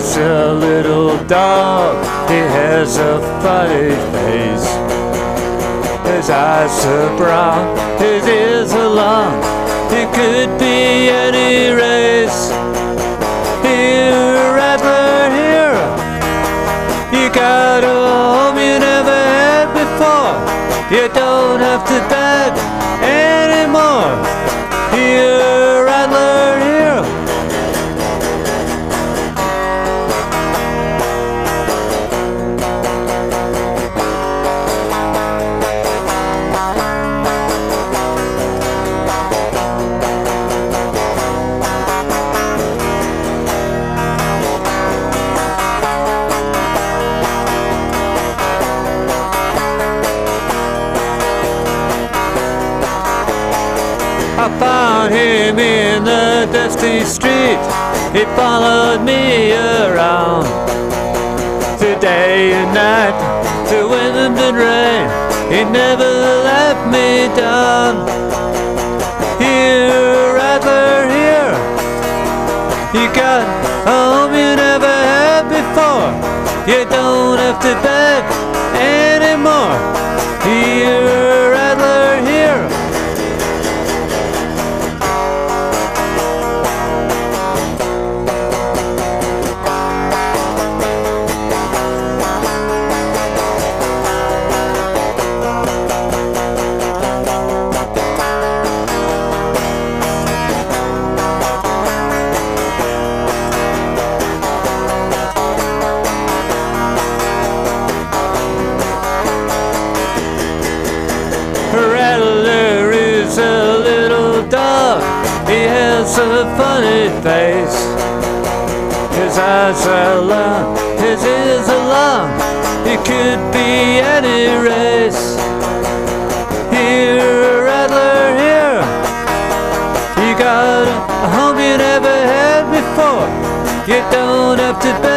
He's a little dog, he has a funny face. His eyes are brown, his ears are long, he could be any race. Here, Rattler, here, you got a home you never had before. You don't have to beg anymore. Here, I found him in the dusty street. He followed me around. To day and night, to wind and rain, he never left me down. Here, Rattler, here, you got a home you never had before. You don't have to beg Rattler is a little dog. He has a funny face. His eyes are long, his ears are long. He could be any race. Here, Rattler, here. You got a home you never had before. You don't have to